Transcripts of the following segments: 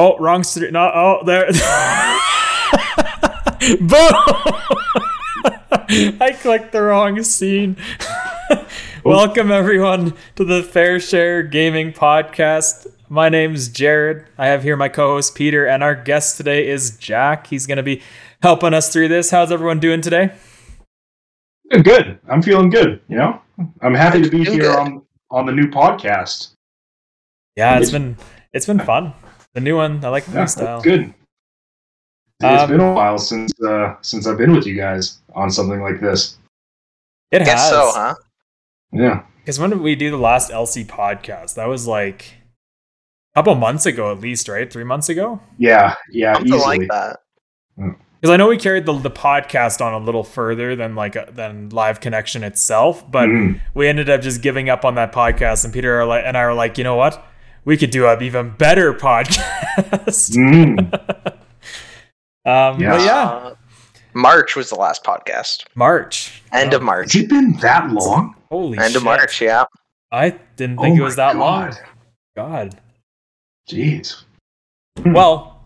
Oh, wrong street. No, oh, there. Boom! I clicked the wrong scene. Welcome everyone to the Fair Share Gaming Podcast. My name's Jared. I have here my co-host Peter, and our guest today is Jack. He's going to be helping us through this. How's everyone doing today? Good. I'm feeling good. You know, I'm happy to be here on on the new podcast. Yeah, it's been it's been fun. The new one, I like the Yeah, new style. good. It's Um, been a while since uh, since I've been with you guys on something like this. It Guess has. so, huh? Yeah. Because when did we do the last LC podcast? That was like a couple months ago, at least, right? Three months ago. Yeah. Yeah. Something easily. like that. Because I know we carried the, the podcast on a little further than like a, than live connection itself, but Mhm. we ended up just giving up on that podcast. And Peter are like, and I were like, you know what? We could do an even better podcast. Mhm. um, Yeah. But yeah, Uh, March was the last podcast. March. End of March. Has it been that long? Holy End shit. of March, yeah. I didn't think Oh it was my that long. God. God. Jeez. Well,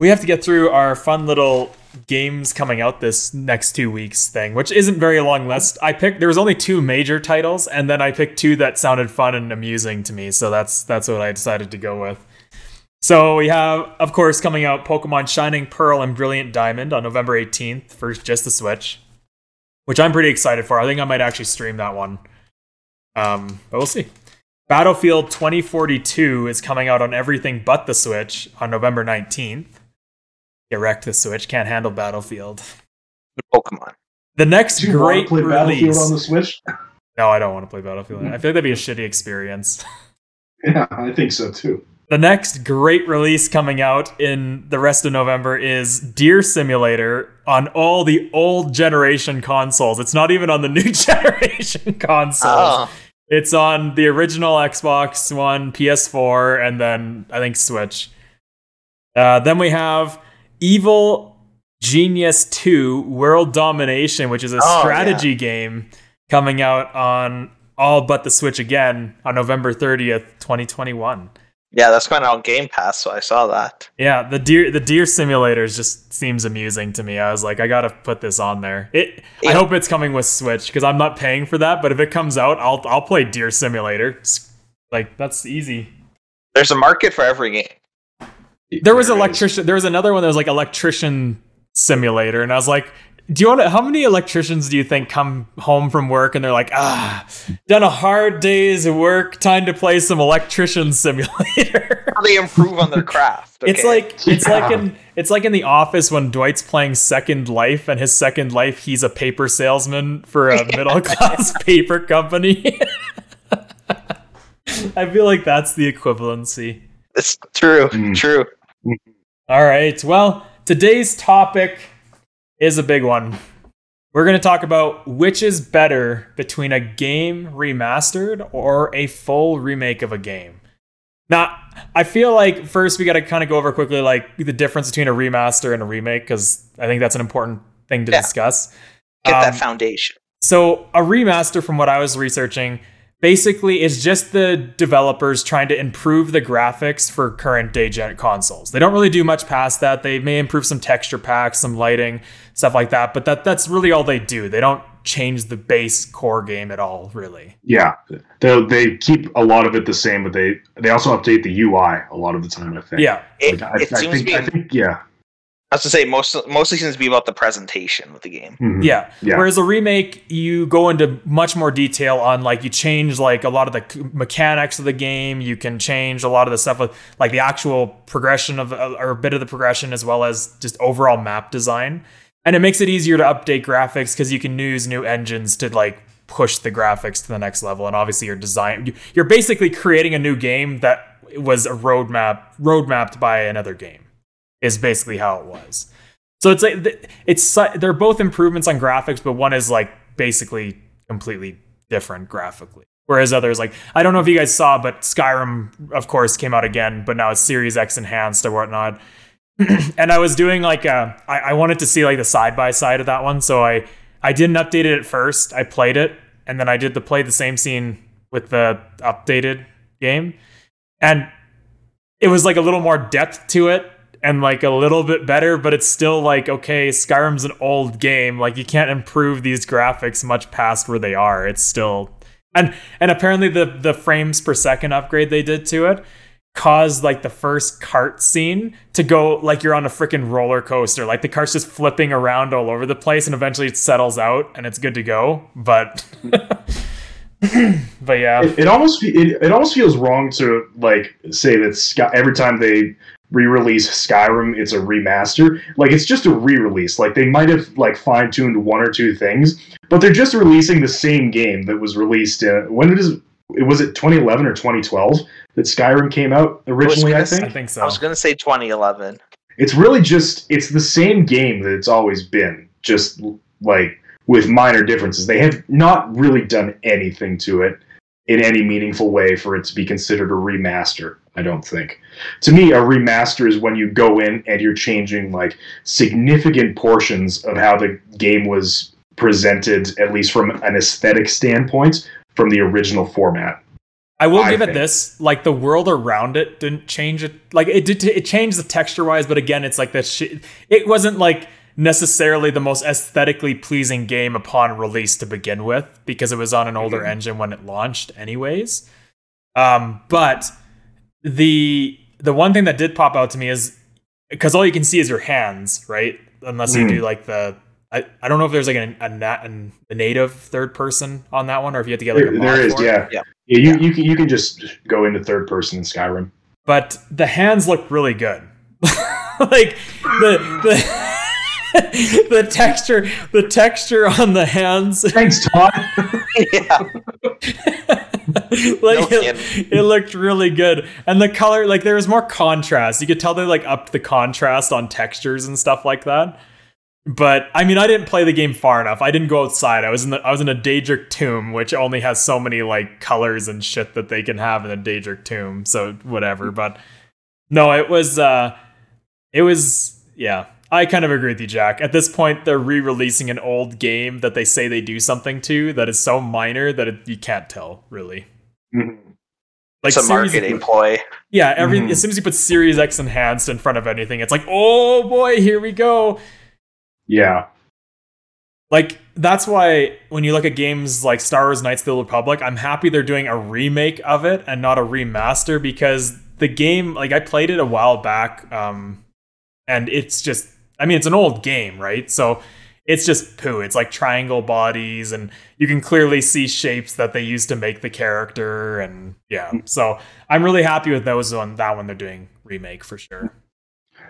we have to get through our fun little games coming out this next two weeks thing, which isn't very long list. I picked there was only two major titles, and then I picked two that sounded fun and amusing to me, so that's that's what I decided to go with. So we have, of course, coming out Pokemon Shining Pearl and Brilliant Diamond on November 18th for just the Switch, which I'm pretty excited for. I think I might actually stream that one. Um, but we'll see. Battlefield 2042 is coming out on everything but the Switch on November 19th. Get wrecked the Switch, can't handle Battlefield. Pokemon. The next Do you want great to play Battlefield release. on the Switch? No, I don't want to play Battlefield. I feel like that'd be a shitty experience. Yeah, I think so too. The next great release coming out in the rest of November is Deer Simulator on all the old generation consoles. It's not even on the new generation consoles. Oh, It's on the original Xbox One, PS4, and then I think Switch. Uh, then we have Evil Genius 2 World Domination, which is a Oh, strategy game coming out on all but the Switch again on November 30th, 2021. yeah, that's going on Game Pass, so I saw that. Yeah, the deer the deer simulators just seems amusing to me. I was like, I gotta put this on there. It I hope it's coming with Switch because I'm not paying for that. But if it comes out, I'll I'll play Deer Simulator. Like that's easy. There's a market for every game. There was electrician. There was another one that was like electrician simulator, and I was like, do you want to? How many electricians do you think come home from work and they're like, ah, done a hard day's work, time to play some electrician simulator. How they improve on their craft. It's like it's like in it's like in the office when Dwight's playing Second Life and his Second Life he's a paper salesman for a middle class paper company. I feel like that's the equivalency. it's true, Mm. true. All right. Well, today's topic is a big one. We're going to talk about which is better between a game remastered or a full remake of a game. Now, I feel like first we got to kind of go over quickly like the difference between a remaster and a remake because I think that's an important thing to Yeah. discuss. Get Um, that foundation. so a remaster, from what I was researching, basically it's just the developers trying to improve the graphics for current day gen consoles. They don't really do much past that. They may improve some texture packs, some lighting, stuff like that, but that that's really all they do. They don't change the base core game at all, really. Yeah, they they keep a lot of it the same, but they they also update the UI a lot of the time. I think. Yeah. It, Like, I, it I seems to think, be. I think yeah. I was to say most mostly seems to be about the presentation of the game. Mhm. Yeah. Yeah. Whereas a remake, you go into much more detail on like you change like a lot of the mechanics of the game. You can change a lot of the stuff with like the actual progression of uh, or a bit of the progression as well as just overall map design. And it makes it easier to update graphics because you can use new engines to like push the graphics to the next level. And obviously, you're design you- you're basically creating a new game that was a roadmap roadmapped by another game. Is basically how it was. So it's like it's they're both improvements on graphics, but one is like basically completely different graphically. Whereas others like I don't know if you guys saw, but Skyrim of course came out again, but now it's Series X enhanced or whatnot. and I was doing like a, I, I wanted to see like the side by side of that one, so I I didn't update it at first. I played it, and then I did the play the same scene with the updated game, and it was like a little more depth to it and like a little bit better, but it's still like okay, Skyrim's an old game. Like you can't improve these graphics much past where they are. It's still and and apparently the the frames per second upgrade they did to it caused like the first cart scene to go like you're on a freaking roller coaster. Like the cart's just flipping around all over the place and eventually it settles out and it's good to go. But but yeah. It, it almost it, it almost feels wrong to like say that Sky, every time they re-release Skyrim, it's a remaster. Like it's just a re-release. Like they might have like fine-tuned one or two things, but they're just releasing the same game that was released in, when it is it was it 2011 or 2012 that Skyrim came out originally. I, I think. I think so. I was gonna say 2011. It's really just it's the same game that it's always been, just like with minor differences. They have not really done anything to it in any meaningful way for it to be considered a remaster. I don't think. To me, a remaster is when you go in and you're changing like significant portions of how the game was presented, at least from an aesthetic standpoint, from the original format. I will I give think. it this: like the world around it didn't change it. Like it did, it changed the texture wise, but again, it's like that. Sh- it wasn't like necessarily the most aesthetically pleasing game upon release to begin with because it was on an older mm-hmm. engine when it launched, anyways. Um, but the the one thing that did pop out to me is because all you can see is your hands, right? Unless you mm. do like the I, I don't know if there's like a, a, nat, a native third person on that one, or if you have to get like there, a there is, yeah. yeah, yeah. You you can you can just go into third person in Skyrim. But the hands look really good. like the the. the texture the texture on the hands thanks todd yeah like no it, it, looked really good and the color like there was more contrast you could tell they like upped the contrast on textures and stuff like that but I mean, I didn't play the game far enough. I didn't go outside. I was in the I was in a Daedric tomb, which only has so many like colors and shit that they can have in a Daedric tomb. So whatever. But no, it was uh it was yeah. I kind of agree with you, Jack. At this point, they're re-releasing an old game that they say they do something to that is so minor that it, you can't tell really. Mm-hmm. Like it's a marketing ploy. Yeah, every mm-hmm. as soon as you put Series X enhanced in front of anything, it's like, oh boy, here we go. Yeah. Like that's why when you look at games like Star Wars Knights of the Republic, I'm happy they're doing a remake of it and not a remaster because the game like I played it a while back um and it's just I mean it's an old game, right? So it's just poo. It's like triangle bodies and you can clearly see shapes that they used to make the character and yeah. So I'm really happy with those on that one they're doing remake for sure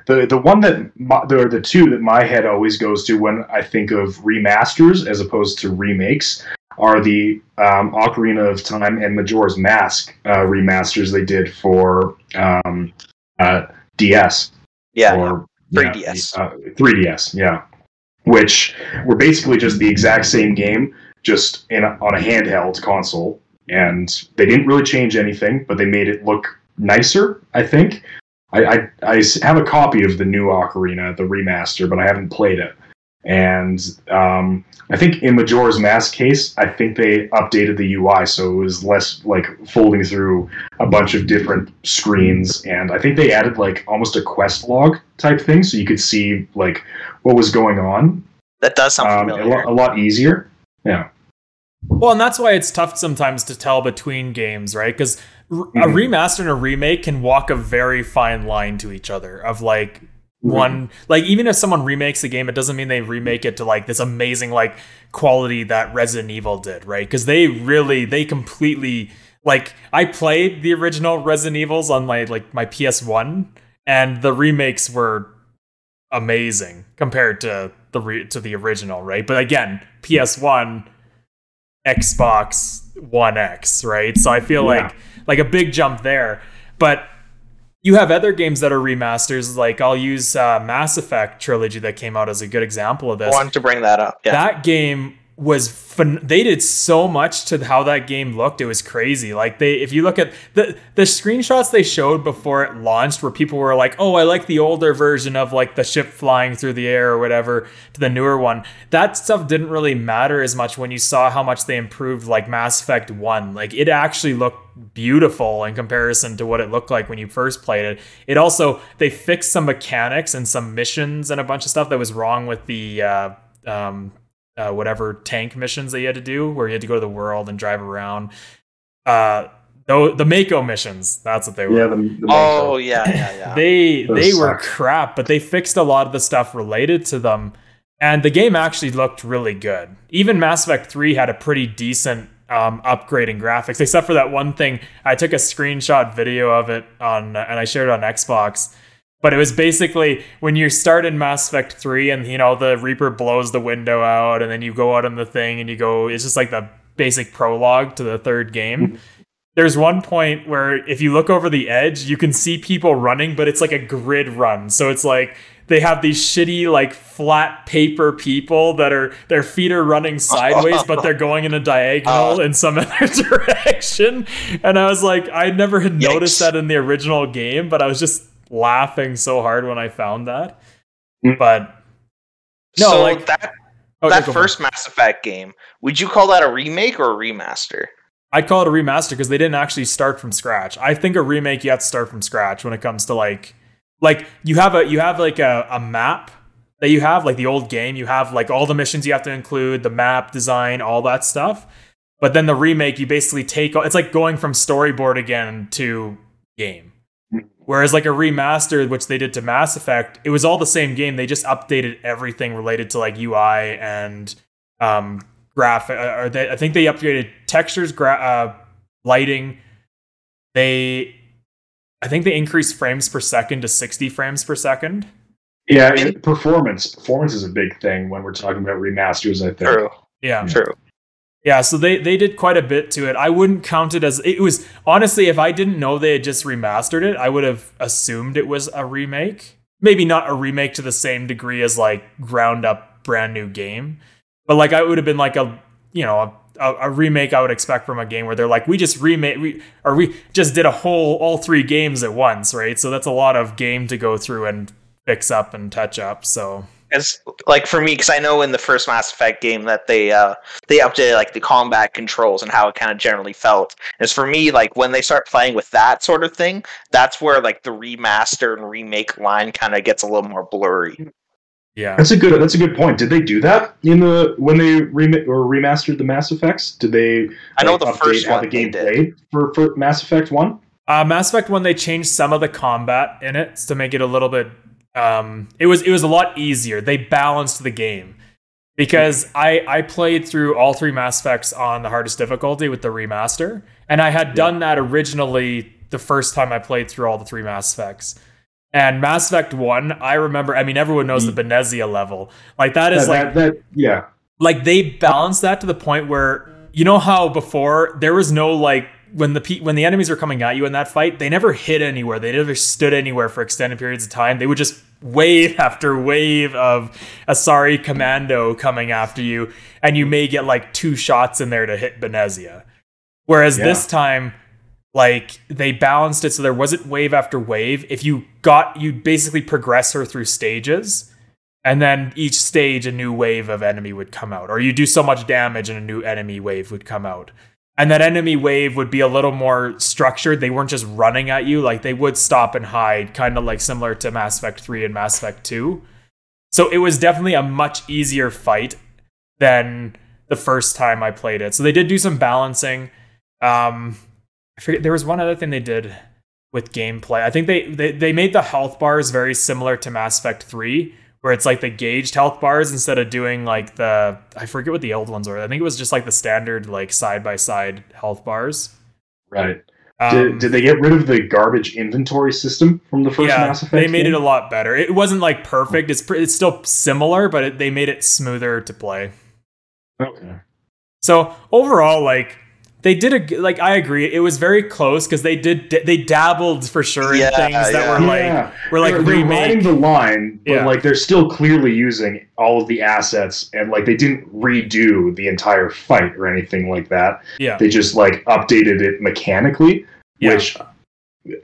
the the one that my, the the two that my head always goes to when I think of remasters as opposed to remakes are the um, Ocarina of Time and Majora's Mask uh, remasters they did for um, uh, DS. Yeah, or 3DS. Uh, 3DS, yeah. Which were basically just the exact same game, just in a, on a handheld console, and they didn't really change anything, but they made it look nicer. I think I, I, I have a copy of the new Ocarina, the remaster, but I haven't played it. And um, I think in Majora's Mask case, I think they updated the UI so it was less like folding through a bunch of different screens. And I think they added like almost a quest log type thing, so you could see like what was going on. That does sound um, familiar. A lot, a lot easier. Yeah. Well, and that's why it's tough sometimes to tell between games, right? Because mm-hmm. a remaster and a remake can walk a very fine line to each other of like mm-hmm. One like even if someone remakes the game it doesn't mean they remake it to like this amazing like quality that resident evil did right because they really they completely like i played the original resident evils on my like my ps1 and the remakes were amazing compared to the re- to the original right but again ps1 xbox one x right so i feel yeah. like like a big jump there. But you have other games that are remasters. Like I'll use uh, Mass Effect trilogy that came out as a good example of this. I wanted to bring that up. Yeah. That game was fun- they did so much to how that game looked it was crazy. Like they if you look at the the screenshots they showed before it launched where people were like oh i like the older version of like the ship flying through the air or whatever to the newer one that stuff didn't really matter as much when you saw how much they improved like mass effect 1 like it actually looked beautiful in comparison to what it looked like when you first played it. It also they fixed some mechanics and some missions and a bunch of stuff that was wrong with the uh, um, uh, whatever tank missions that you had to do, where you had to go to the world and drive around. Uh, the, the Mako missions, that's what they were. Yeah, the, the Oh yeah, yeah, yeah. they Those they were crap, but they fixed a lot of the stuff related to them, and the game actually looked really good. Even Mass Effect Three had a pretty decent um, upgrade in graphics, except for that one thing. I took a screenshot video of it on, and I shared it on Xbox. But it was basically when you start in Mass Effect 3 and you know the Reaper blows the window out and then you go out on the thing and you go it's just like the basic prologue to the third game. Mm-hmm. There's one point where if you look over the edge, you can see people running, but it's like a grid run. So it's like they have these shitty like flat paper people that are their feet are running sideways but they're going in a diagonal uh. in some other direction and i was like i never had noticed that in the original game but i was just laughing so hard when i found that Mm. but no so like that oh, that first Mass Effect game, would you call that a remake or a remaster? I'd call it a remaster because they didn't actually start from scratch. I think a remake you have to start from scratch when it comes to like like you have a you have like a, a map that you have like the old game you have like all the missions you have to include the map design all that stuff but then the remake you basically take it's like going from storyboard again to game whereas like a remaster which they did to mass effect it was all the same game they just updated everything related to like ui and um graphic or they, i think they upgraded textures gra- uh, lighting they i think they increased frames per second to 60 frames per second Yeah, performance. Performance is a big thing when we're talking about remasters. I think. True, yeah true. Yeah, so they they did quite a bit to it. I wouldn't count it as it was honestly if I didn't know they had just remastered it, I would have assumed it was a remake. Maybe not a remake to the same degree as like ground up brand new game. But like I would have been like a you know, a, a, a remake I would expect from a game where they're like we just remake we, or we just did a whole all three games at once, right? So that's a lot of game to go through and fix up and touch up. So It's like for me because I know in the first Mass Effect game that they uh they updated like the combat controls and how it kind of generally felt. As for me, like when they start playing with that sort of thing, that's where like the remaster and remake line kind of gets a little more blurry. yeah. That's a good. That's a good point. Did they do that in the when they remake or remastered the Mass Effects? Did they? I know the update first how one the game did. played for for Mass Effect One. Uh, Mass Effect One, they changed some of the combat in it to make it a little bit. Um, it was it was a lot easier. They balanced the game because I I played through all three Mass Effects on the hardest difficulty with the remaster, and I had done that originally the first time I played through all the three Mass Effects. And Mass Effect One, I remember. I mean, everyone knows the Benezia level. Like that is That, like that, that yeah. like they balanced that to the point where you know how before there was no like when the pe- when the enemies were coming at you in that fight they never hit anywhere. They never stood anywhere for extended periods of time. They would just wave after wave of Asari commando coming after you and you may get like two shots in there to hit Benezia. Whereas Yeah. this time like they balanced it so there wasn't wave after wave. If you got you basically progress her through stages and then each stage a new wave of enemy would come out. Or you do so much damage and a new enemy wave would come out and that enemy wave would be a little more structured. They weren't just running at you. Like they would stop and hide kind of like similar to mass effect 3 and mass effect 2 so it was definitely a much easier fight than the first time i played it. So they did do some balancing. Um i forget there was one other thing they did with gameplay. I think they they, they made the health bars very similar to mass effect 3 where it's like the gauged health bars instead of doing like the I forget what the old ones were. I think it was just like the standard like side by side health bars. Right. Um, did, did they get rid of the garbage inventory system from the first yeah, Mass Effect? they made it a lot better. It wasn't like perfect. It's pr- it's still similar, but it, they made it smoother to play. Okay. So overall, like they did a g- like I agree. It was very close because they did they dabbled for sure Yeah, in things that yeah. were Yeah. like were like they're, they're riding the line, but Yeah. like they're still clearly using all of the assets, and like they didn't redo the entire fight or anything like that. yeah, They just like updated it mechanically, yeah. which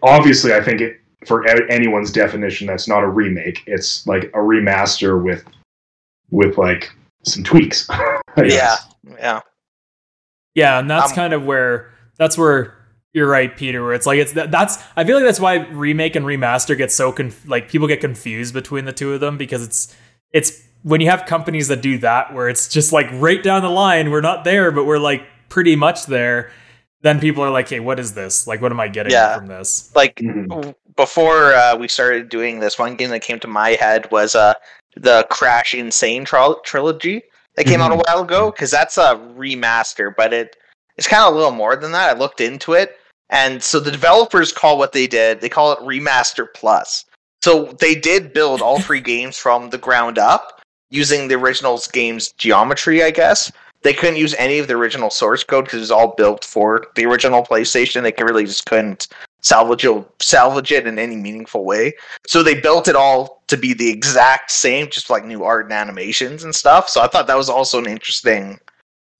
obviously I think it for anyone's definition that's not a remake. It's like a remaster with with like some tweaks. Yeah, guess. yeah, Yeah, and that's Um, kind of where that's where you're right, Peter. Where it's like it's that, that's I feel like that's why remake and remaster get so conf- like people get confused between the two of them because it's it's when you have companies that do that where it's just like right down the line we're not there but we're like pretty much there. Then people are like, "Hey, what is this? Like, what am I getting Yeah. from this?" like Mhm. before uh, we started doing this, one game that came to my head was uh, the Crash N. Sane tril- trilogy that came out a mm-hmm. while ago because that's a remaster, but it it's kind of a little more than that. I looked into it, and so the developers call what they did they call it Remaster Plus. So they did build all three games from the ground up using the original game's geometry, I guess. They couldn't use any of the original source code because it was all built for the original PlayStation. They really just couldn't salvage it, salvage it in any meaningful way. So they built it all to be the exact same, just like new art and animations and stuff. So I thought that was also an interesting.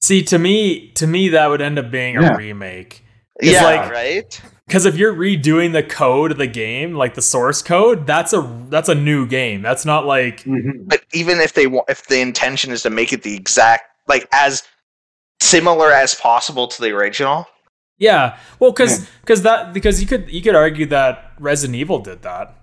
See, to me, to me, that would end up being a remake. It's yeah, like- right. Because if you're redoing the code of the game, like the source code, that's a that's a new game. That's not like Mhm. But even if they want, if the intention is to make it the exact, like as similar as possible to the original, Yeah, well, because because that because you could you could argue that Resident Evil did that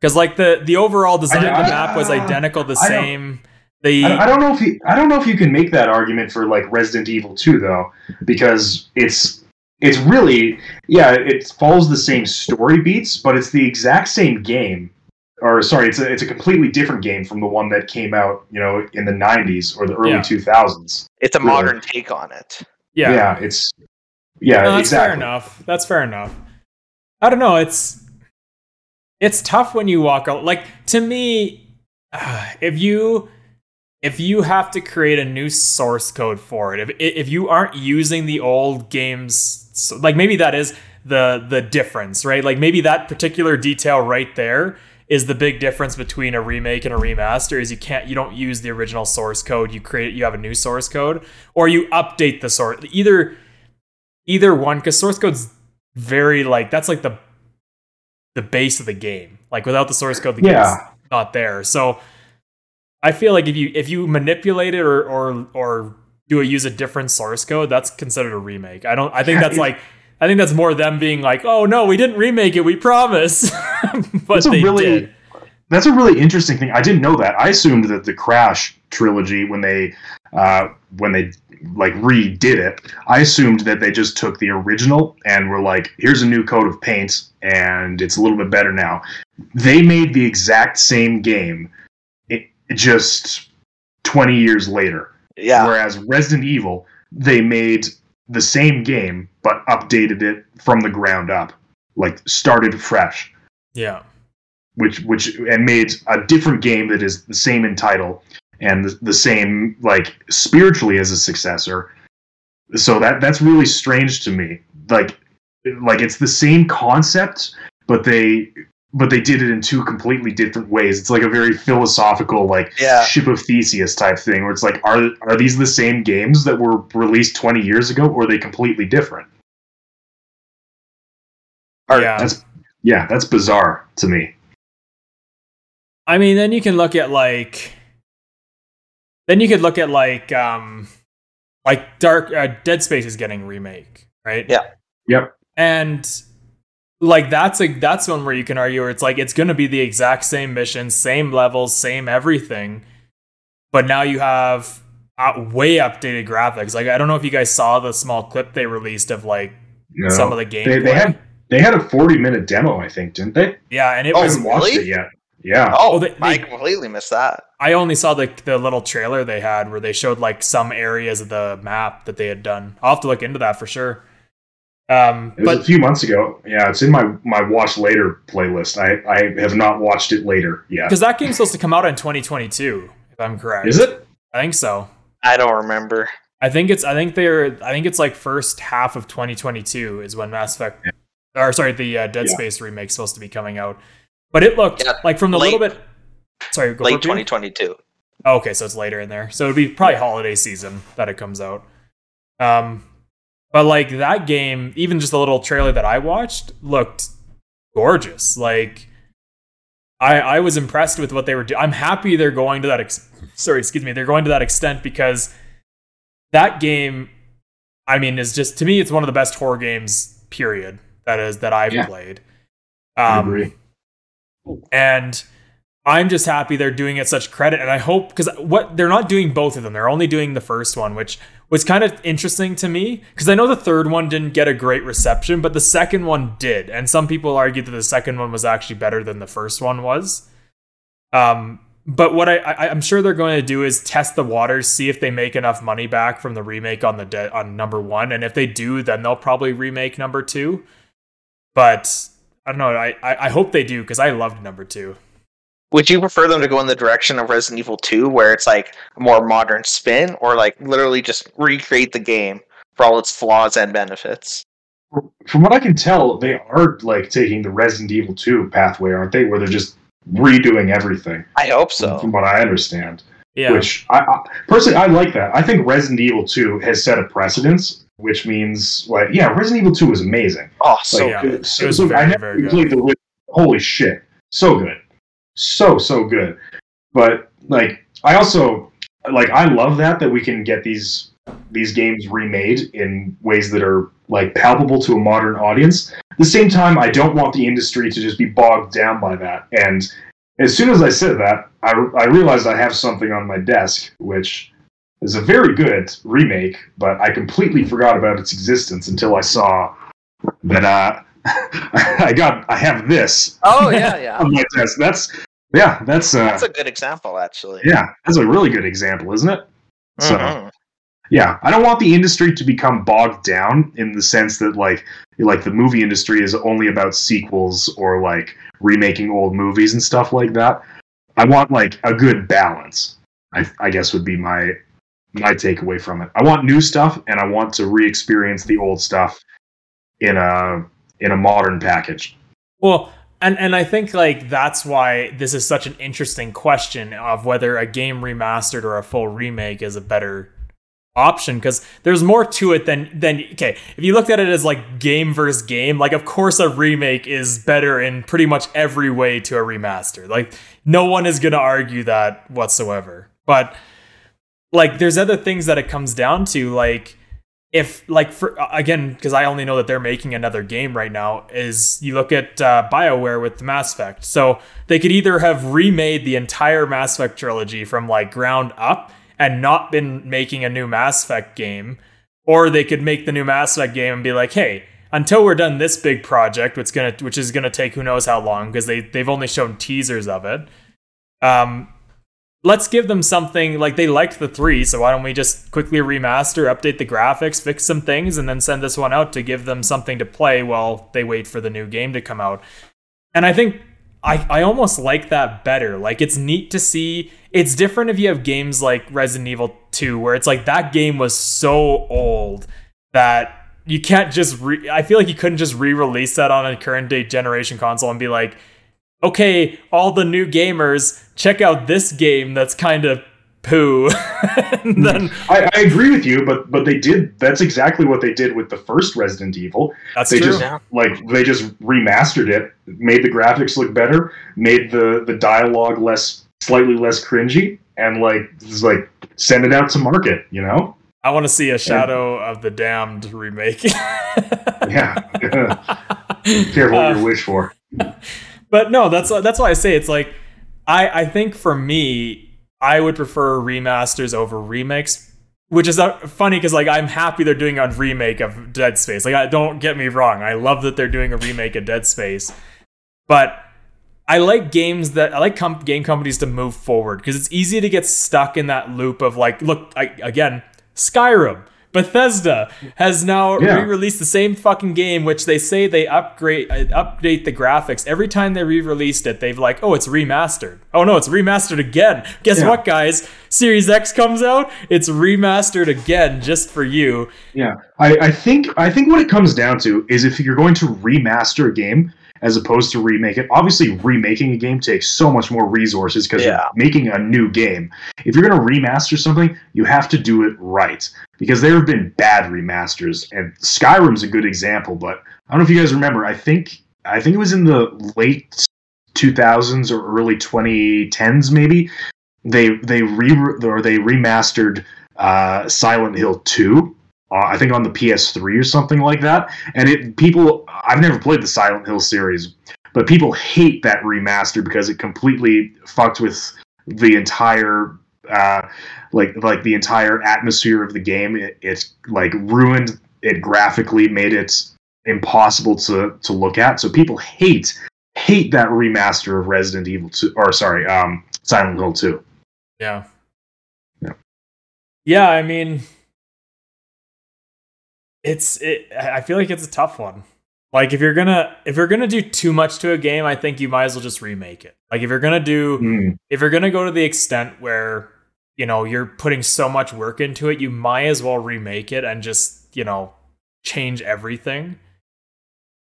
because like the the overall design of I- the map was I- identical, the I same. The I, I don't know if you I don't know if you can make that argument for like Resident Evil 2 though because it's it's really yeah it follows the same story beats but it's the exact same game or sorry it's a, it's a completely different game from the one that came out you know in the 90s or the early Yeah. 2000s it's a Really? modern take on it. yeah, yeah, it's yeah No, that's exactly fair enough. That's fair enough. I don't know. It's it's tough when you walk out. Like to me, if you if you have to create a new source code for it, if if you aren't using the old games, like maybe that is the the difference, right? Like maybe that particular detail right there is the big difference between a remake and a remaster is you can't you don't use the original source code you create you have a new source code or you update the source either either one because source code's very like that's like the the base of the game. Like without the source code the game's not there. So i feel like if you if you manipulate it or or or do a use a different source code that's considered a remake. I don't i think Yeah, that's like i think that's more them being like oh no we didn't remake it we promise. But they really- did That's a really interesting thing. I didn't know that. I assumed that the Crash trilogy, when they uh, when they like redid it, I assumed that they just took the original and were like, "Here's a new coat of paint, and it's a little bit better now." They made the exact same game, it, just twenty years later. Yeah, Whereas Resident Evil, they made the same game but updated it from the ground up, like started fresh yeah which which and made a different game that is the same in title and the, the same like spiritually as a successor. So that that's really strange to me. Like like it's the same concept but they but they did it in two completely different ways. It's like a very philosophical like Yeah. ship of theseus type thing where it's like are are these the same games that were released 20 years ago or are they completely different? Or- yeah. That's yeah that's bizarre to me I mean, then you can look at like, then you could look at like, um, like Dark uh, Dead Space is getting remake, right? Yeah. yep And like that's a that's one where you can argue where it's like it's going to be the exact same mission, same levels, same everything, but now you have uh, way updated graphics. Like I don't know if you guys saw the small clip they released of like No. some of the game. They, they had they had a forty minute demo, I think, didn't they? yeah, and it Oh, I was haven't watched really? it yet. Yeah. Oh, Oh, they- I completely missed that. I only saw the the little trailer they had where they showed like some areas of the map that they had done. I'll have to look into that for sure. Um, It was but a few months ago. Yeah, it's in my my watch later playlist. I, I have not watched it later yet. because that game's supposed to come out in 2022, if I'm correct. Is it? I think so. I don't remember. I think it's I think they're I think it's like first half of 2022 is when Mass Effect or sorry the uh, Dead Yeah. Space remake supposed to be coming out. But it looked Yeah, like from the late- little bit sorry go Late for 2022. Oh, okay, so it's later in there. So it'd be probably holiday season that it comes out. Um, but like that game, even just the little trailer that I watched looked gorgeous. Like, I I was impressed with what they were doing. I'm happy they're going to that. Ex- sorry, excuse me. They're going to that extent because that game, I mean, is just to me, it's one of the best horror games. Period. That is that I've Yeah. played. I Um, agree. And I'm just happy they're doing it such credit. And I hope because what they're not doing both of them, they're only doing the first one, which was kind of interesting to me because I know the third one didn't get a great reception, but the second one did. And some people argue that the second one was actually better than the first one was. Um, but what I, I I'm sure they're going to do is test the waters, see if they make enough money back from the remake on the de- on number one, and if they do, then they'll probably remake number two. But I don't know. I I, I hope they do because I loved number two. Would you prefer them to go in the direction of Resident Evil 2, where it's like a more modern spin, or like literally just recreate the game for all its flaws and benefits? From what I can tell, they are like taking the Resident Evil 2 pathway, aren't they? Where they're just redoing everything. I hope so. From what I understand. Yeah. Which I, I personally I like that. I think Resident Evil 2 has set a precedence, which means like yeah, Resident Evil 2 was amazing. Oh, so Like, yeah, good. it so, was so very, I never very good. played the holy shit, so good, so so good. But like, I also like I love that that we can get these these games remade in ways that are like palpable to a modern audience. At the same time, I don't want the industry to just be bogged down by that. And as soon as I said that, I, I realized I have something on my desk which is a very good remake, but I completely forgot about its existence until I saw that uh, I got I have this Oh yeah, yeah. on my desk. That's yeah, that's uh, That's a good example, actually. yeah, that's a really good example, isn't it? So Mhm. yeah, I don't want the industry to become bogged down in the sense that like like the movie industry is only about sequels or like remaking old movies and stuff like that. I want like a good balance. I, I guess would be my my takeaway from it. I want new stuff and I want to re-experience the old stuff in a in a modern package. Well, and and I think like that's why this is such an interesting question of whether a game remastered or a full remake is a better option because there's more to it than than okay if you looked at it as like game versus game like of course a remake is better in pretty much every way to a remaster like no one is gonna argue that whatsoever but like there's other things that it comes down to like if like for again because i only know that they're making another game right now is you look at uh, bioware with the mass effect. So they could either have remade the entire mass effect trilogy from like ground up and not been making a new mass effect game or they could make the new mass effect game and be like hey until we're done this big project which gonna which is gonna take who knows how long because they they've only shown teasers of it um let's give them something like they liked the three, so why don't we just quickly remaster, update the graphics, fix some things, and then send this one out to give them something to play while they wait for the new game to come out. And I think I, I almost like that better. Like it's neat to see. It's different if you have games like Resident Evil 2, where it's like that game was so old that you can't just re- I feel like you couldn't just re-release that on a current day generation console and be like, okay, all the new gamers, check out this game that's kind of poo. and then I, I agree with you, but but they did. That's exactly what they did with the first Resident Evil. that's they true. just Yeah. like they just remastered it, made the graphics look better, made the the dialogue less slightly less cringy, and like just like send it out to market. You know? I want to see a Shadow of the Damned remake. Yeah. Careful what Uh, you wish for. But no, that's that's why I say it's like I I think for me I would prefer remasters over remakes, which is uh, funny because like I'm happy they're doing a remake of Dead Space. Like I don't get me wrong, I love that they're doing a remake of Dead Space, but I like games that I like com- game companies to move forward because it's easy to get stuck in that loop of like, look, I, again, Skyrim Bethesda has now Yeah. re-released the same fucking game, which they say they upgrade uh, update the graphics every time they re-released it. They've like, oh, it's remastered. Oh no, it's remastered again. Guess Yeah. what, guys? Series X comes out, it's remastered again just for you. Yeah, I, I think I think what it comes down to is if you're going to remaster a game as opposed to remake it. Obviously, remaking a game takes so much more resources because Yeah. you're making a new game. If you're going to remaster something, you have to do it right because there have been bad remasters, and Skyrim's a good example. But I don't know if you guys remember. I think I think it was in the late 2000s or early 2010s, maybe. They they re or they remastered uh, Silent Hill 2 uh, I think on the PS3 or something like that. And it people I've never played the Silent Hill series, but people hate that remaster because it completely fucked with the entire uh, like like the entire atmosphere of the game. It, it like ruined it graphically, made it impossible to to look at. So people hate hate that remaster of Resident Evil 2 or sorry, um Silent Hill 2. Yeah. Yeah. Yeah, I mean it's it I feel like it's a tough one. Like if you're gonna if you're gonna do too much to a game, I think you might as well just remake it. Like if you're gonna do Mm, if you're gonna go to the extent where you know you're putting so much work into it, you might as well remake it and just you know change everything.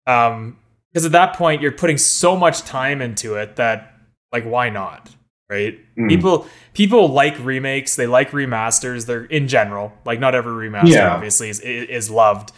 Um, because at that point you're putting so much time into it that like why not, right? mm. People people like remakes, they like remasters. They're in general like not every remaster Yeah. obviously is is loved.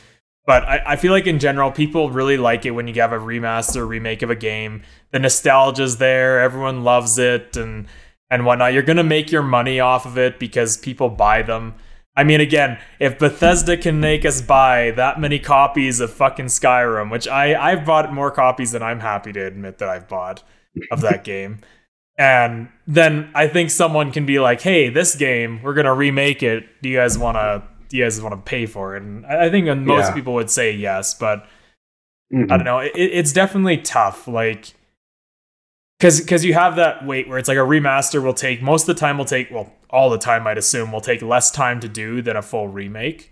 But I, I feel like in general, people really like it when you have a remaster, remake of a game. The nostalgia's there, everyone loves it, and and whatnot. You're gonna make your money off of it because people buy them. I mean, again, if Bethesda can make us buy that many copies of fucking Skyrim, which I I've bought more copies than I'm happy to admit that I've bought of that game, and then I think someone can be like, "Hey, this game, we're gonna remake it. Do you guys want to? Do you guys want to pay for it?" And I think most Yeah. people would say yes, but Mhm. I don't know. It, it's definitely tough, like because because you have that wait where it's like a remaster will take most of the time will take well all the time I'd assume will take less time to do than a full remake,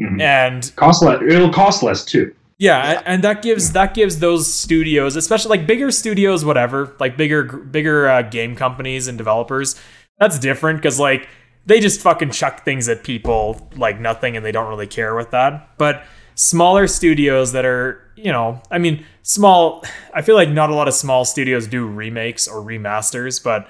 Mhm. and Cost less. It'll cost less too. Yeah, a- and that gives that gives those studios, especially like bigger studios, whatever, like bigger bigger uh, game companies and developers. That's different because like they just fucking chuck things at people like nothing, and they don't really care with that. But smaller studios that are, you know, I mean, small. I feel like not a lot of small studios do remakes or remasters, but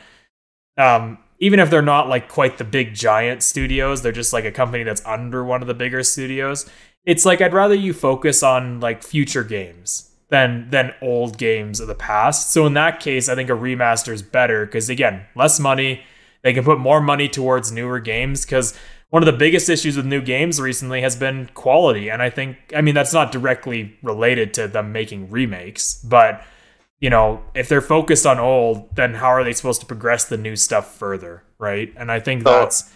um, even if they're not like quite the big giant studios, they're just like a company that's under one of the bigger studios it's like I'd rather you focus on like future games than than old games of the past. So in that case, I think a remaster is better because again, less money. They can put more money towards newer games because one of the biggest issues with new games recently has been quality. And I think I mean that's not directly related to them making remakes, but you know, if they're focused on old, then how are they supposed to progress the new stuff further, right? And I think So- that's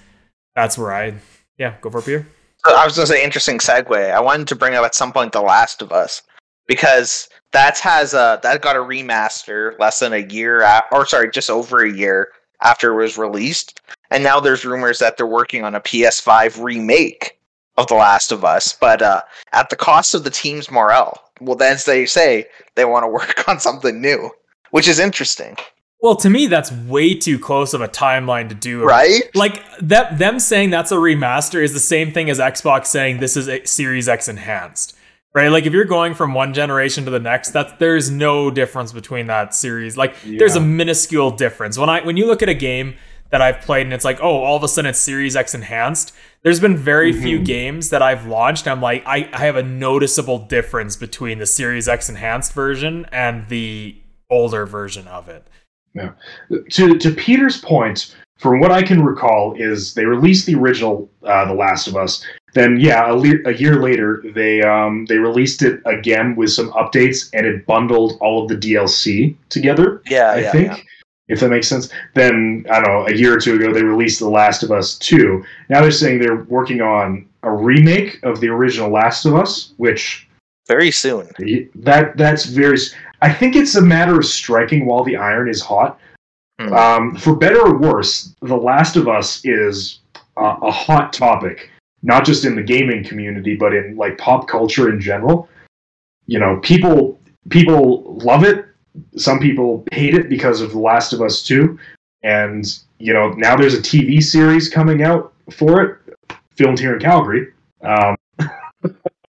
that's where I yeah, go for it, Peter. I was going to say interesting segue. I wanted to bring up at some point The Last of Us because that has a that got a remaster less than a year a or sorry, just over a year after it was released, and now there's rumors that they're working on a PS5 remake of The Last of Us, but uh, at the cost of the team's morale. Well, then they say they want to work on something new, which is interesting, Well, to me, that's way too close of a timeline to do. right? Like that, them saying that's a remaster is the same thing as Xbox saying this is a Series X enhanced, right? Like if you're going from one generation to the next, that there's no difference between that series. Like there's a minuscule difference when I when you look at a game that I've played and it's like, oh, all of a sudden it's Series X enhanced. There's been very few Mhm. games that I've launched. I'm like, I, I have a noticeable difference between the Series X enhanced version and the older version of it. To to Peter's point, from what I can recall, is they released the original uh, The Last of Us. Then, yeah, a, le- a year later, they um, they released it again with some updates, and it bundled all of the DLC together. Yeah, I yeah, think, yeah. if that makes sense. Then I don't know. A year or two ago, they released The Last of Us Two. Now they're saying they're working on a remake of the original Last of Us, which very soon. that that's very. I think it's a matter of striking while the iron is hot. Hmm. Um, for better or worse, The Last of Us is uh, a hot topic not just in the gaming community, but in like pop culture in general. You know, people people love it. Some people hate it because of The Last of Us 2. And, you know, now there's a TV series coming out for it, filmed here in Calgary. Um,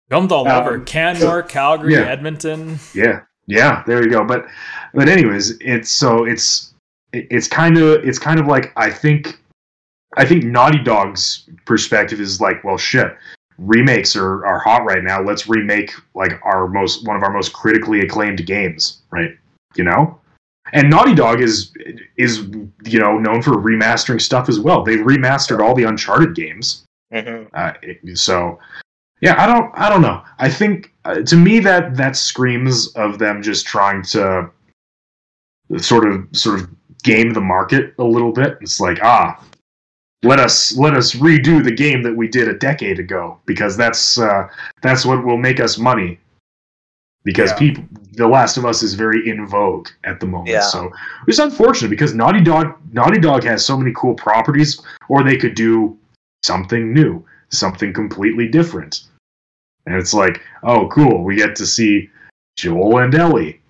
filmed all um, over Canmore, Calgary, yeah. Edmonton. Yeah. Yeah, there you go. But but anyways, it's so it's it's kind of it's kind of like I think I think Naughty Dog's perspective is like, well, shit, remakes are, are hot right now. Let's remake like our most one of our most critically acclaimed games, right? You know, and Naughty Dog is is you know known for remastering stuff as well. They remastered all the Uncharted games. Mm-hmm. Uh, so yeah, I don't I don't know. I think uh, to me that that screams of them just trying to sort of sort of game the market a little bit. It's like ah, let us let us redo the game that we did a decade ago because that's uh, that's what will make us money. Because yeah. people, The Last of Us is very in vogue at the moment. Yeah. So it's unfortunate because Naughty Dog Naughty Dog has so many cool properties, or they could do something new, something completely different. And it's like, oh, cool, we get to see Joel and Ellie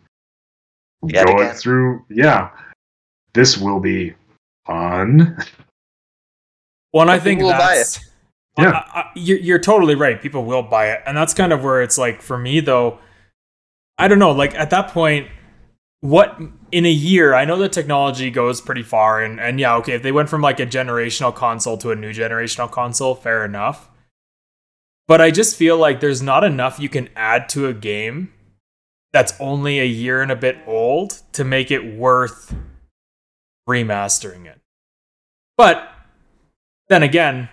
Yet going again. through. Yeah, this will be fun. Well, and I think will buy it. Yeah, I, I, you're, you're totally right. People will buy it, and that's kind of where it's like for me though. I don't know. Like at that point, what in a year? I know the technology goes pretty far, and and yeah, okay. If they went from like a generational console to a new generational console, fair enough. But I just feel like there's not enough you can add to a game that's only a year and a bit old to make it worth remastering it. But then again,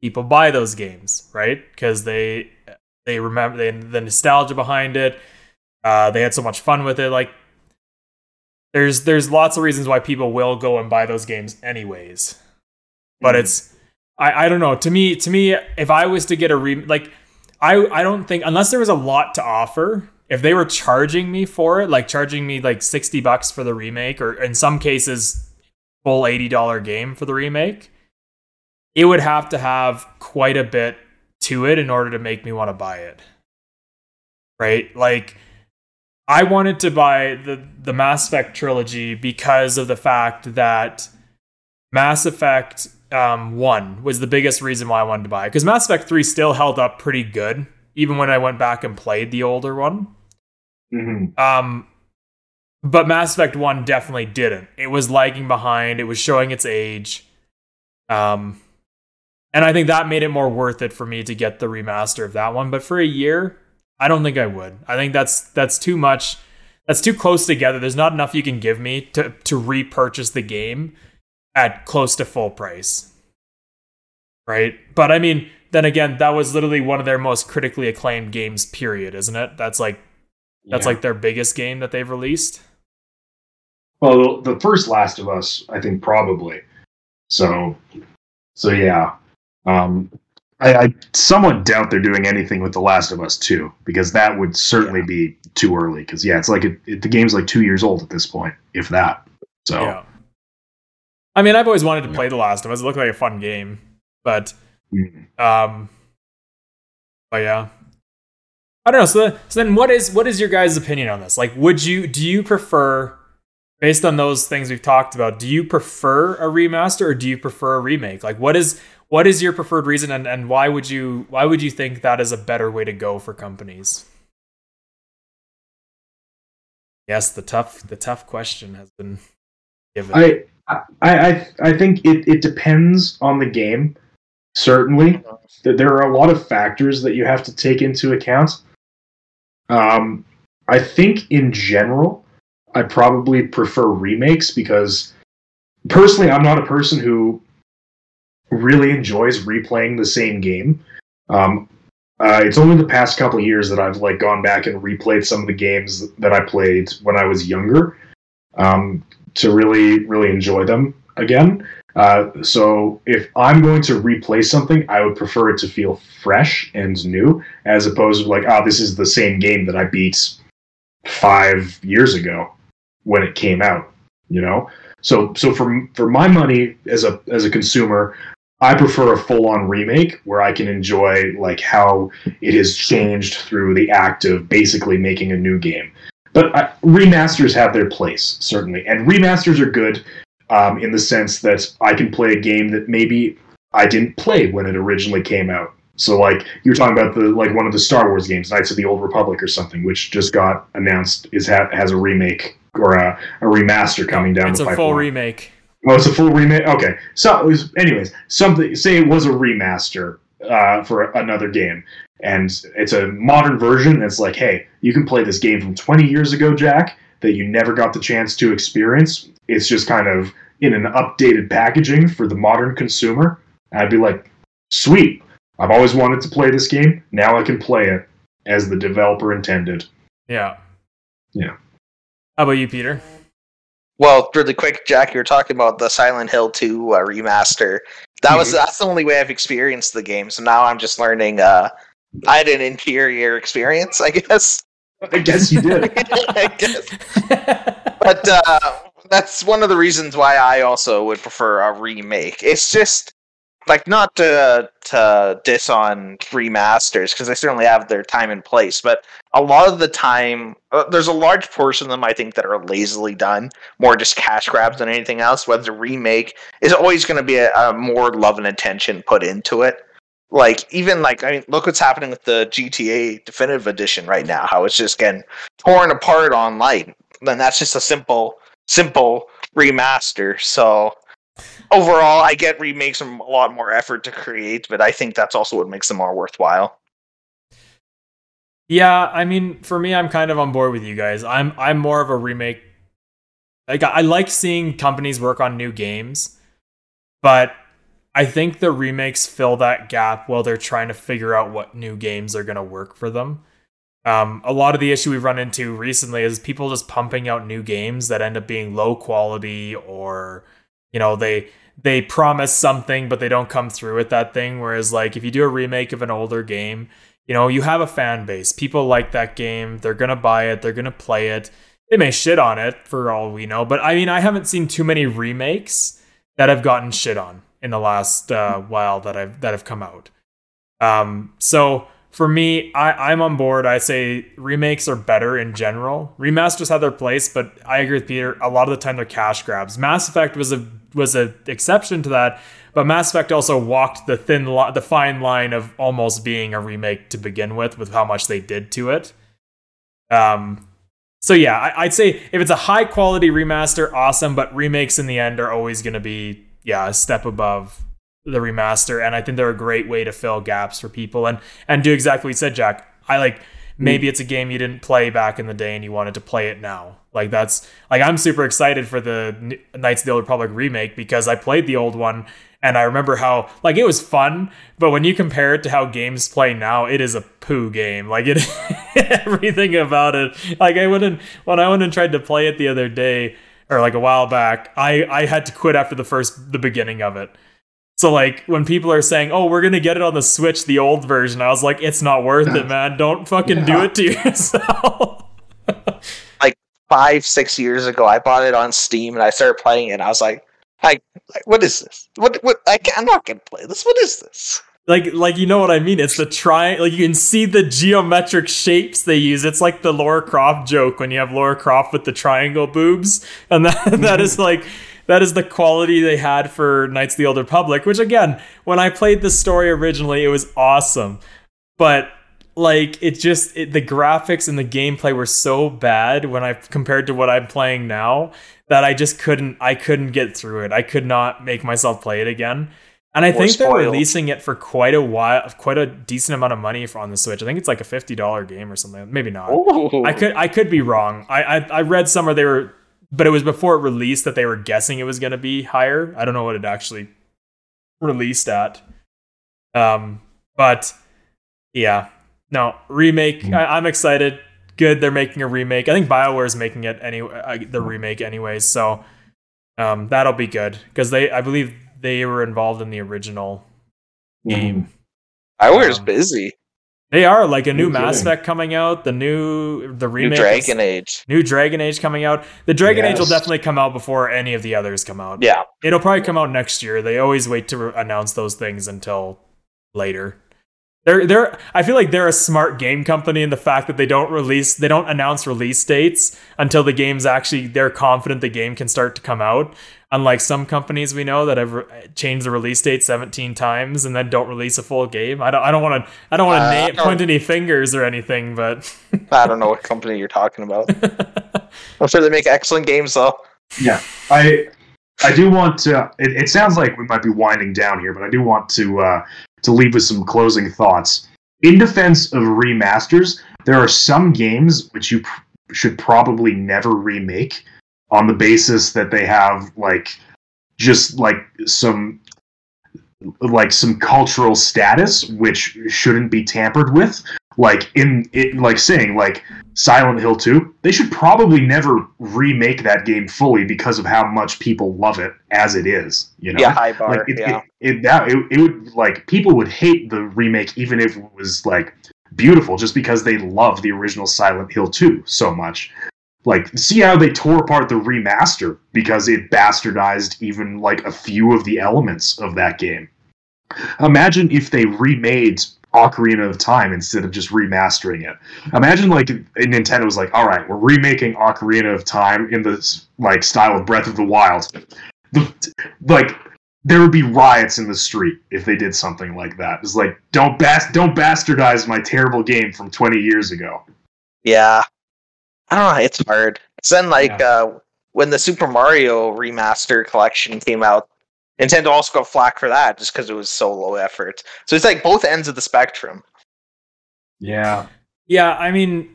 people buy those games, right? Because they they remember they, the nostalgia behind it. Uh, they had so much fun with it. Like there's there's lots of reasons why people will go and buy those games anyways. But mm-hmm. it's I, I don't know. To me to me, if I was to get a re like I I don't think unless there was a lot to offer, if they were charging me for it, like charging me like 60 bucks for the remake, or in some cases, full $80 game for the remake, it would have to have quite a bit to it in order to make me want to buy it. Right? Like I wanted to buy the the Mass Effect trilogy because of the fact that Mass Effect um, 1 was the biggest reason why I wanted to buy it. Because Mass Effect 3 still held up pretty good, even when I went back and played the older one. Mm-hmm. Um, but Mass Effect 1 definitely didn't. It was lagging behind, it was showing its age. Um, and I think that made it more worth it for me to get the remaster of that one. But for a year, I don't think I would. I think that's that's too much. That's too close together. There's not enough you can give me to to repurchase the game at close to full price. Right? But I mean, then again, that was literally one of their most critically acclaimed games, period, isn't it? That's like that's yeah. like their biggest game that they've released. Well, the first Last of Us, I think probably. So so yeah. Um, I, I, somewhat doubt they're doing anything with The Last of Us 2 because that would certainly yeah. be too early. Because yeah, it's like it, it, the game's like two years old at this point, if that. So, yeah. I mean, I've always wanted to play The Last of Us. It looked like a fun game, but mm-hmm. um, but yeah, I don't know. So, so then, what is what is your guys' opinion on this? Like, would you do you prefer, based on those things we've talked about, do you prefer a remaster or do you prefer a remake? Like, what is what is your preferred reason and, and why would you why would you think that is a better way to go for companies yes the tough the tough question has been given i i i I think it, it depends on the game certainly. There are a lot of factors that you have to take into account. Um i think in general i probably prefer remakes because personally i'm not a person who really enjoys replaying the same game. Um, uh, it's only the past couple years that I've like gone back and replayed some of the games that I played when I was younger. Um, to really really enjoy them again. Uh, so if I'm going to replay something, I would prefer it to feel fresh and new, as opposed to like, oh, this is the same game that I beat five years ago when it came out. You know, so so for for my money as a as a consumer, I prefer a full on remake where I can enjoy like how it has changed through the act of basically making a new game. But uh, remasters have their place certainly, and remasters are good um, in the sense that I can play a game that maybe I didn't play when it originally came out. So like you were talking about the like one of the Star Wars games, Knights of the Old Republic or something, which just got announced is ha- has a remake or a, a remaster coming down It's a pipeline. full remake. Oh, it's a full remake. Okay, so it was, anyways, something say it was a remaster uh, for another game, and it's a modern version. It's like, hey, you can play this game from 20 years ago, Jack, that you never got the chance to experience. It's just kind of in an updated packaging for the modern consumer. I'd be like, sweet. I've always wanted to play this game. Now I can play it as the developer intended. Yeah. Yeah. How about you, Peter? Well, really quick, Jack, you were talking about the Silent Hill 2 uh, remaster. That was Mhm. that's the only way I've experienced the game. So now I'm just learning. Uh, I had an inferior experience, I guess. I guess you did. I guess. But uh, that's one of the reasons why I also would prefer a remake. It's just like not to to diss on remasters because they certainly have their time and place, but a lot of the time, uh, there's a large portion of them I think that are lazily done, more just cash grabs than anything else. Whether the remake is always going to be a, a more love and attention put into it. Like even like I mean, look what's happening with the GTA Definitive Edition right now. How it's just getting torn apart online. Then that's just a simple, simple remaster. So overall, I get remakes a lot more effort to create, but I think that's also what makes them more worthwhile. Yeah, I mean, for me, I'm kind of on board with you guys. I'm I'm more of a remake. Like I like seeing companies work on new games, but I think the remakes fill that gap while they're trying to figure out what new games are going to work for them. Um, a lot of the issue we've run into recently is people just pumping out new games that end up being low quality, or you know they they promise something but they don't come through with that thing. Whereas like if you do a remake of an older game you know, you have a fan base. People like that game. They're going to buy it. They're going to play it. They may shit on it for all we know. But I mean, I haven't seen too many remakes that have gotten shit on in the last uh, while that I've that have come out. Um, so for me, I, I'm on board. I say remakes are better in general. Remasters have their place, but I agree with Peter. A lot of the time, they're cash grabs. Mass Effect was a was an exception to that, but Mass Effect also walked the thin the fine line of almost being a remake to begin with, with how much they did to it. Um, so yeah, I, I'd say if it's a high quality remaster, awesome. But remakes in the end are always going to be yeah a step above the remaster, and I think they're a great way to fill gaps for people and and do exactly what you said, Jack. I like maybe it's a game you didn't play back in the day and you wanted to play it now. Like that's like I'm super excited for the Knights of the Old Republic remake because I played the old one and I remember how like it was fun, but when you compare it to how games play now, it is a poo game. Like it everything about it. Like I and when I went and tried to play it the other day or like a while back, I I had to quit after the first the beginning of it. So like when people are saying, "Oh, we're gonna get it on the Switch, the old version," I was like, "It's not worth it, man. Don't fucking do it to yourself." like Five, six years ago, I bought it on Steam and I started playing it. And I was like, I, like, what is this? What? What? I can't, I'm not gonna play this. What is this? Like, like you know what I mean? It's the tri. Like you can see the geometric shapes they use. It's like the Lara Croft joke when you have Lara Croft with the triangle boobs, and that that is mm-hmm. like. That is the quality they had for Knights of the Old Republic, which again, when I played the story originally, it was awesome. But like it just it, the graphics and the gameplay were so bad when I compared to what I'm playing now that I just couldn't I couldn't get through it. I could not make myself play it again. And I think they're releasing it for quite a while, quite a decent amount of money for on the Switch. I think it's like a fifty dollar game or something. Maybe not. Ooh. I could I could be wrong. I, I I read somewhere they were, but it was before it released that they were guessing it was going to be higher. I don't know what it actually released at. Um, but yeah, no remake. I, I'm excited. Good, they're making a remake. I think Bioware is making it anyway. Uh, the remake, anyways. So um, that'll be good because they, I believe, they were involved in the original game. Bioware's Um, busy. They are like a new No Mass kidding. Effect coming out, the new the New remake, Dragon of, Age. new Dragon Age coming out. The Dragon Age will definitely come out before any of the others come out. Yeah. It'll probably come out next year. They always wait to re- announce those things until later. They're they're I feel like they're a smart game company in the fact that they don't release they don't announce release dates until the game's actually they're confident the game can start to come out. Unlike some companies we know that have re- changed the release date 17 times and then don't release a full game. I don't I don't want to I don't want to Uh, I point any fingers or anything, but I don't know what company you're talking about. I'm sure they make excellent games though. Yeah, I I do want to. It, it sounds like we might be winding down here, but I do want to uh, to leave with some closing thoughts. In defense of remasters, there are some games which you pr- should probably never remake on the basis that they have like just like some like some cultural status which shouldn't be tampered with like in it like saying like Silent Hill 2, they should probably never remake that game fully because of how much people love it as it is. You know, Yeah, high bar. like it, yeah. it, it, that, it, it would like people would hate the remake even if it was like beautiful just because they love the original Silent Hill 2 so much. Like, see how they tore apart the remaster because it bastardized even like a few of the elements of that game. Imagine if they remade Ocarina of Time instead of just remastering it. Imagine like Nintendo was like, "All right, we're remaking Ocarina of Time in the like style of Breath of the Wild." The, like there would be riots in the street if they did something like that. It's like, don't bas- don't bastardize my terrible game from 20 years ago. Yeah. I don't know. It's hard. It's then like uh, when the Super Mario remaster collection came out, Nintendo also got flack for that just because it was so low effort. So it's like both ends of the spectrum. Yeah. Yeah, I mean,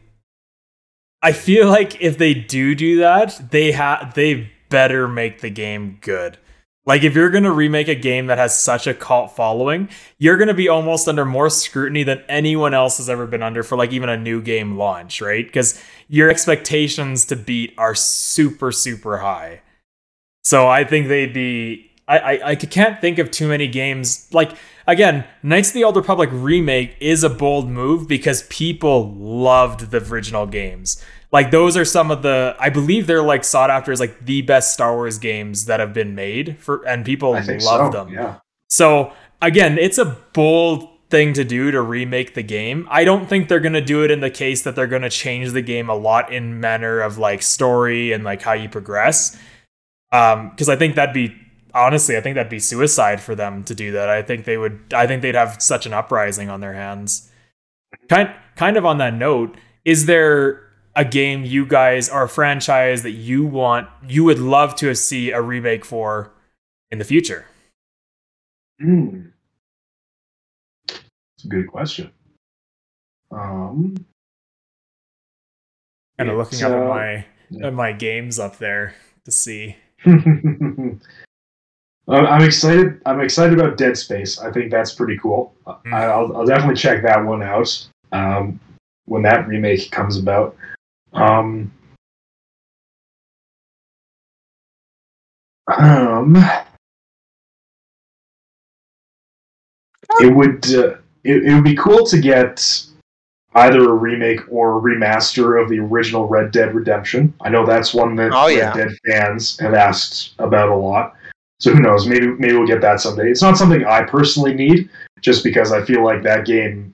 I feel like if they do do that, they have they better make the game good. Like if you're gonna remake a game that has such a cult following, you're gonna be almost under more scrutiny than anyone else has ever been under for like even a new game launch, right? Because your expectations to beat are super super high. So I think they'd be. I, I I can't think of too many games like again, Knights of the Old Republic remake is a bold move because people loved the original games. Like those are some of the I believe they're like sought after as like the best Star Wars games that have been made for and people love so. them. Yeah. So again, it's a bold thing to do to remake the game. I don't think they're gonna do it in the case that they're gonna change the game a lot in manner of like story and like how you progress. Um, because I think that'd be honestly, I think that'd be suicide for them to do that. I think they would I think they'd have such an uprising on their hands. Kind kind of on that note, is there a game you guys or a franchise that you want you would love to see a remake for in the future? Hmm. It's a good question. Um, kind of looking up at uh, my at my games up there to see. I'm I'm excited. I'm excited about Dead Space. I think that's pretty cool. Mm. I'll, I'll definitely check that one out um, when that remake comes about. Um, um, it would uh, it, it would be cool to get either a remake or a remaster of the original Red Dead Redemption. I know that's one that Oh, Red. Dead fans have asked about a lot. So who knows? Maybe maybe we'll get that someday. It's not something I personally need, just because I feel like that game,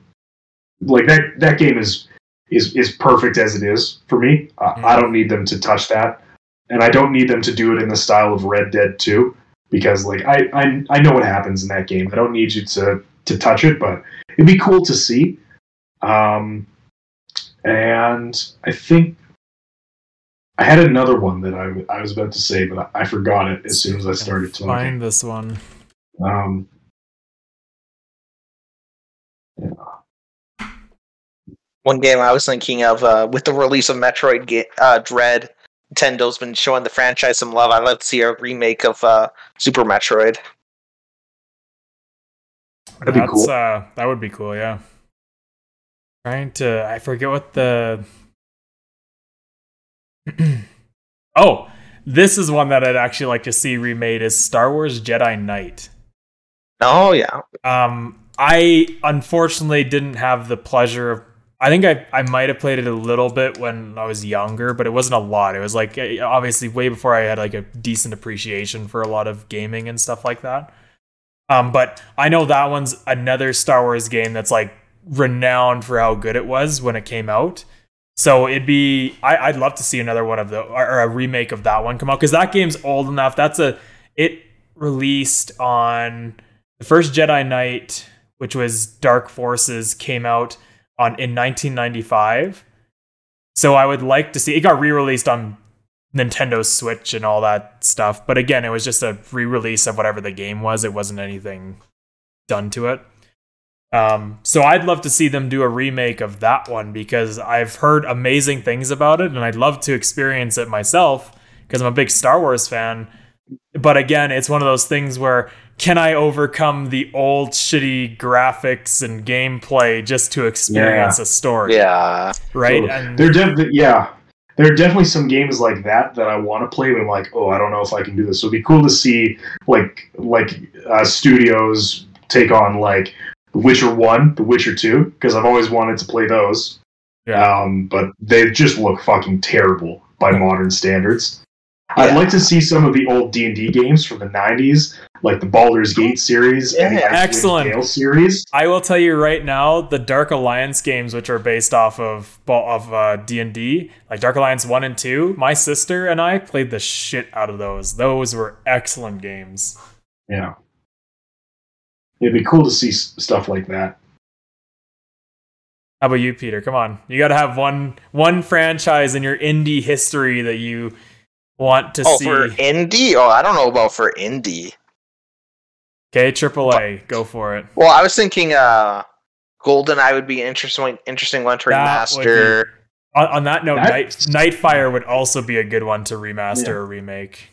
like that that game is is is perfect as it is for me. Uh, I don't need them to touch that, and I don't need them to do it in the style of Red Dead Two, because like I I, I know what happens in that game. I don't need you to to touch it, but it'd be cool to see. Um, and I think I had another one that I, I was about to say, but I, I forgot it as soon as I started talking. Find this one. Um, One game I was thinking of uh, with the release of Metroid ga- uh, Dread, Nintendo's been showing the franchise some love. I'd love to see a remake of uh, Super Metroid. That'd be That's, cool. Uh, that would be cool. Yeah. Trying to, I forget what the. oh, this is one that I'd actually like to see remade. Is Star Wars Jedi Knight. Oh yeah, Um, I unfortunately didn't have the pleasure of. I think I, I might have played it a little bit when I was younger, but it wasn't a lot. It was like eh, obviously way before I had like a decent appreciation for a lot of gaming and stuff like that. Um, but I know that one's another Star Wars game that's like renowned for how good it was when it came out. So it'd be I, would love to see another one of the or a remake of that one come out because that game's old enough. That's a it released on the first Jedi Knight, which was Dark Forces, came out on in 1995. So I would like to see it got re-released on Nintendo Switch and all that stuff. But again, it was just a re-release of whatever the game was. It wasn't anything done to it. Um, so I'd love to see them do a remake of that one because I've heard amazing things about it, and I'd love to experience it myself because I'm a big Star Wars fan. But again, it's one of those things where can I overcome the old shitty graphics and gameplay just to experience Yeah. a story? Yeah. Right. So, and there definitely, yeah, there are definitely some games like that that I want to play. But I'm like, oh, I don't know if I can do this. So it'd be cool to see like like uh, studios take on like The Witcher One, The Witcher Two, because I've always wanted to play those. Yeah. Um, but they just look fucking terrible by modern standards. Yeah. I'd like to see some of the old D and D games from the '90s, like the Baldur's Gate series and the Yeah. Excellent. Dale series. I will tell you right now, the Dark Alliance games, which are based off of of uh, D and D, like Dark Alliance one and two, my sister and I played the shit out of those. Those were excellent games. Yeah, it'd be cool to see s- stuff like that. How about you, Peter? Come on, you got to have one one franchise in your indie history that you want to Oh, see. for indie? Oh, I don't know about for indie. Okay, AAA, go for it. Well, I was thinking uh GoldenEye would be interesting interesting one to That would remaster. On, on that note, Night, That's- Nightfire would also be a good one to remaster Yeah. or remake.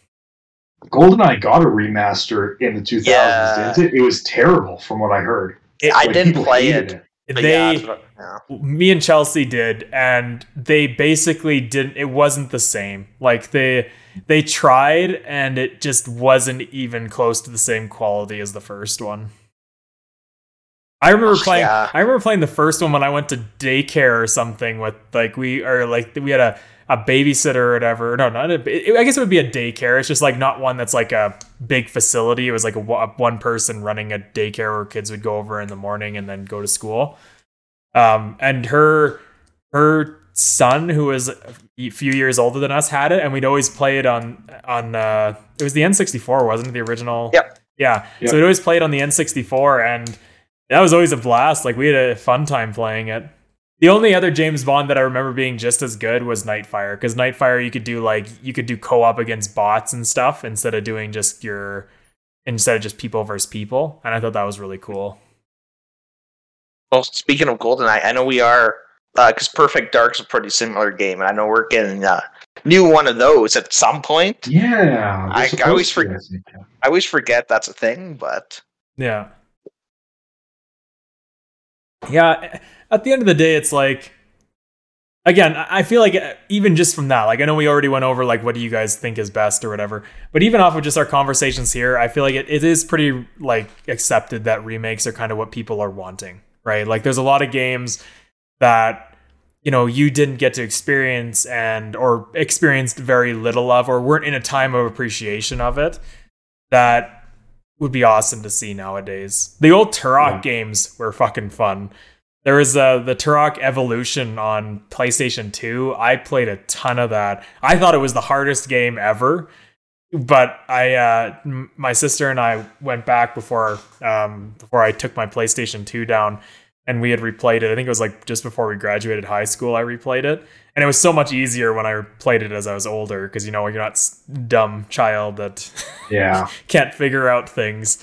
GoldenEye got a remaster in the 2000s, Yeah. didn't it? It was terrible, from what I heard. It- I didn't play hated it. they yeah, what- yeah. me and Chelsea did, and they basically didn't. It wasn't the same. Like they they tried, and it just wasn't even close to the same quality as the first one. I remember Ugh, playing. yeah. I remember playing the first one when I went to daycare or something with like we or like we had a a babysitter or whatever. No, not a. I guess it would be a daycare. It's just like not one that's like a big facility. It was like a, one- one person running a daycare where kids would go over in the morning and then go to school. Um, and her her son, who was a few years older than us, had it, and we'd always play it on on. Uh, it was the N64, wasn't it? The original. Yep. Yeah. Yep. So we'd always play it on the N64, and that was always a blast. Like we had a fun time playing it. The only other James Bond that I remember being just as good was Nightfire, because Nightfire you could do like you could do co-op against bots and stuff instead of doing just your instead of just people versus people, and I thought that was really cool. Well, speaking of GoldenEye, I know we are uh, because Perfect Dark's a pretty similar game, and I know we're getting a new one of those at some point. Yeah, I- I always forget- I always forget that's a thing, but Yeah. Yeah. At the end of the day, it's like, again, I feel like uh, even just from that, like, I know we already went over, like, what do you guys think is best or whatever. But even off of just our conversations here, I feel like it, it is pretty, like, accepted that remakes are kind of what people are wanting, right? Like, there's a lot of games that, you know, you didn't get to experience and, or experienced very little of, or weren't in a time of appreciation of it that would be awesome to see nowadays. The old Turok Yeah. games were fucking fun. There was uh, the Turok Evolution on PlayStation 2. I played a ton of that. I thought it was the hardest game ever, but I uh, m- my sister and I went back before um, before I took my PlayStation 2 down and we had replayed it. I think it was like just before we graduated high school I replayed it. And it was so much easier when I played it as I was older because you know you're not dumb child that Yeah, can't figure out things.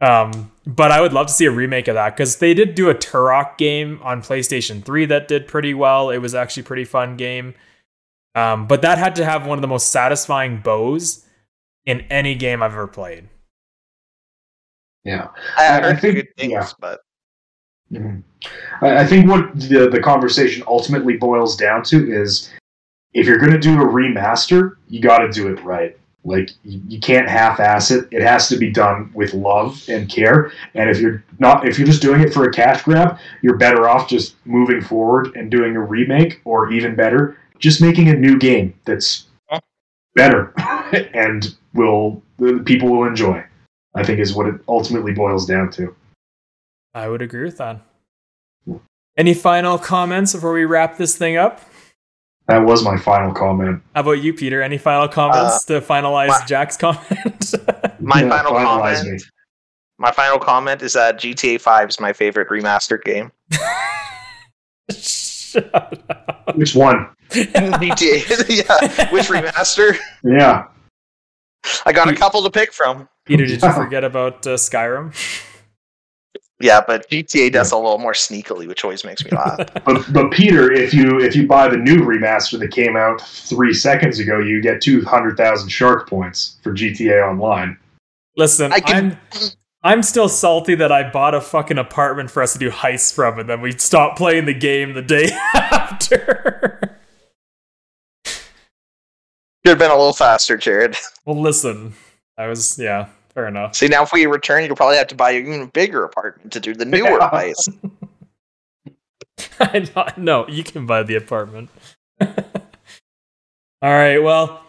Um, but I would love to see a remake of that because they did do a Turok game on PlayStation 3 that did pretty well. It was actually a pretty fun game. Um, but that had to have one of the most satisfying bows in any game I've ever played. yeah. I, I- I heard think- good things. yeah. But Mhm. I I think what the, the conversation ultimately boils down to is if you're going to do a remaster, you got to do it right. Like you, you can't half-ass it. It has to be done with love and care. And if you're not, if you're just doing it for a cash grab, you're better off just moving forward and doing a remake, or even better, just making a new game that's better and will people will enjoy. I think is what it ultimately boils down to. I would agree with that. Any final comments before we wrap this thing up? That was my final comment. How about you, Peter? Any final comments Uh, to finalize my- Jack's comment? My Yeah, final comment. me. My final comment is that GTA 5 is my favorite remastered game. Shut up. Which one? GTA, yeah. Which remaster? Yeah. I got a couple to pick from. Peter, did you forget about uh, Skyrim? Yeah, but GTA does a little more sneakily, which always makes me laugh. But but Peter, if you if you buy the new remaster that came out three seconds ago, you get two hundred thousand shark points for GTA Online. Listen, I can- I'm I'm still salty that I bought a fucking apartment for us to do heists from, and then we stopped playing the game the day after. Could have been a little faster, Jared. well, listen, I was yeah, fair enough. See, now if we return, you'll probably have to buy an even bigger apartment to do the newer Yeah. not, no, you can buy the apartment. All right, well,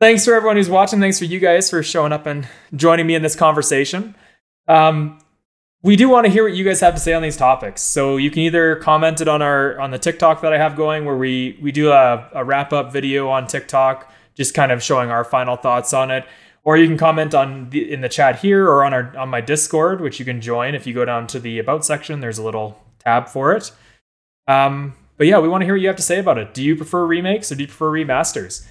thanks for everyone who's watching. Thanks for you guys for showing up and joining me in this conversation. Um, we do want to hear what you guys have to say on these topics. So you can either comment it on our on the TikTok that I have going, where we we do a, a wrap up video on TikTok, just kind of showing our final thoughts on it. Or you can comment on the, in the chat here or on our on my Discord, which you can join if you go down to the about section. There's a little tab for it. Um, but yeah, we want to hear what you have to say about it. Do you prefer remakes or do you prefer remasters?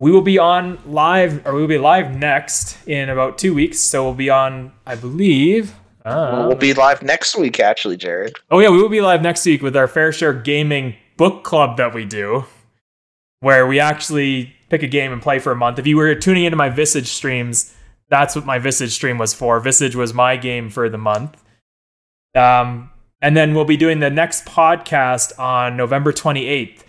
We will be on live, or we will be live next in about two weeks. So we'll be on, I believe. Uh, we'll be live next week, actually, Jared. Oh yeah, we will be live next week with our Fair Share Gaming book club that we do, where we actually pick a game and play for a month. If you were tuning into my Visage streams, that's what my Visage stream was for. Visage was my game for the month. Um, and then we'll be doing the next podcast on November 28th,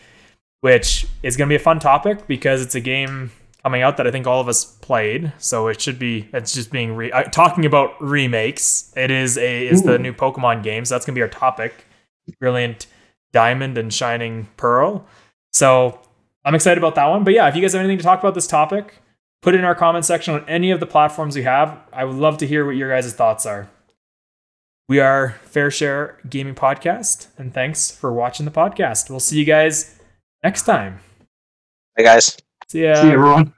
which is going to be a fun topic because it's a game coming out that I think all of us played. So it should be it's just being re- uh, talking about remakes. It is a is the new Pokemon game, so that's going to be our topic. Brilliant Diamond and Shining Pearl. So I'm excited about that one. But yeah, if you guys have anything to talk about this topic, put it in our comment section on any of the platforms we have. I would love to hear what your guys' thoughts are. We are Fair Share Gaming Podcast, and thanks for watching the podcast. We'll see you guys next time. Hey, guys. See ya. See you, everyone.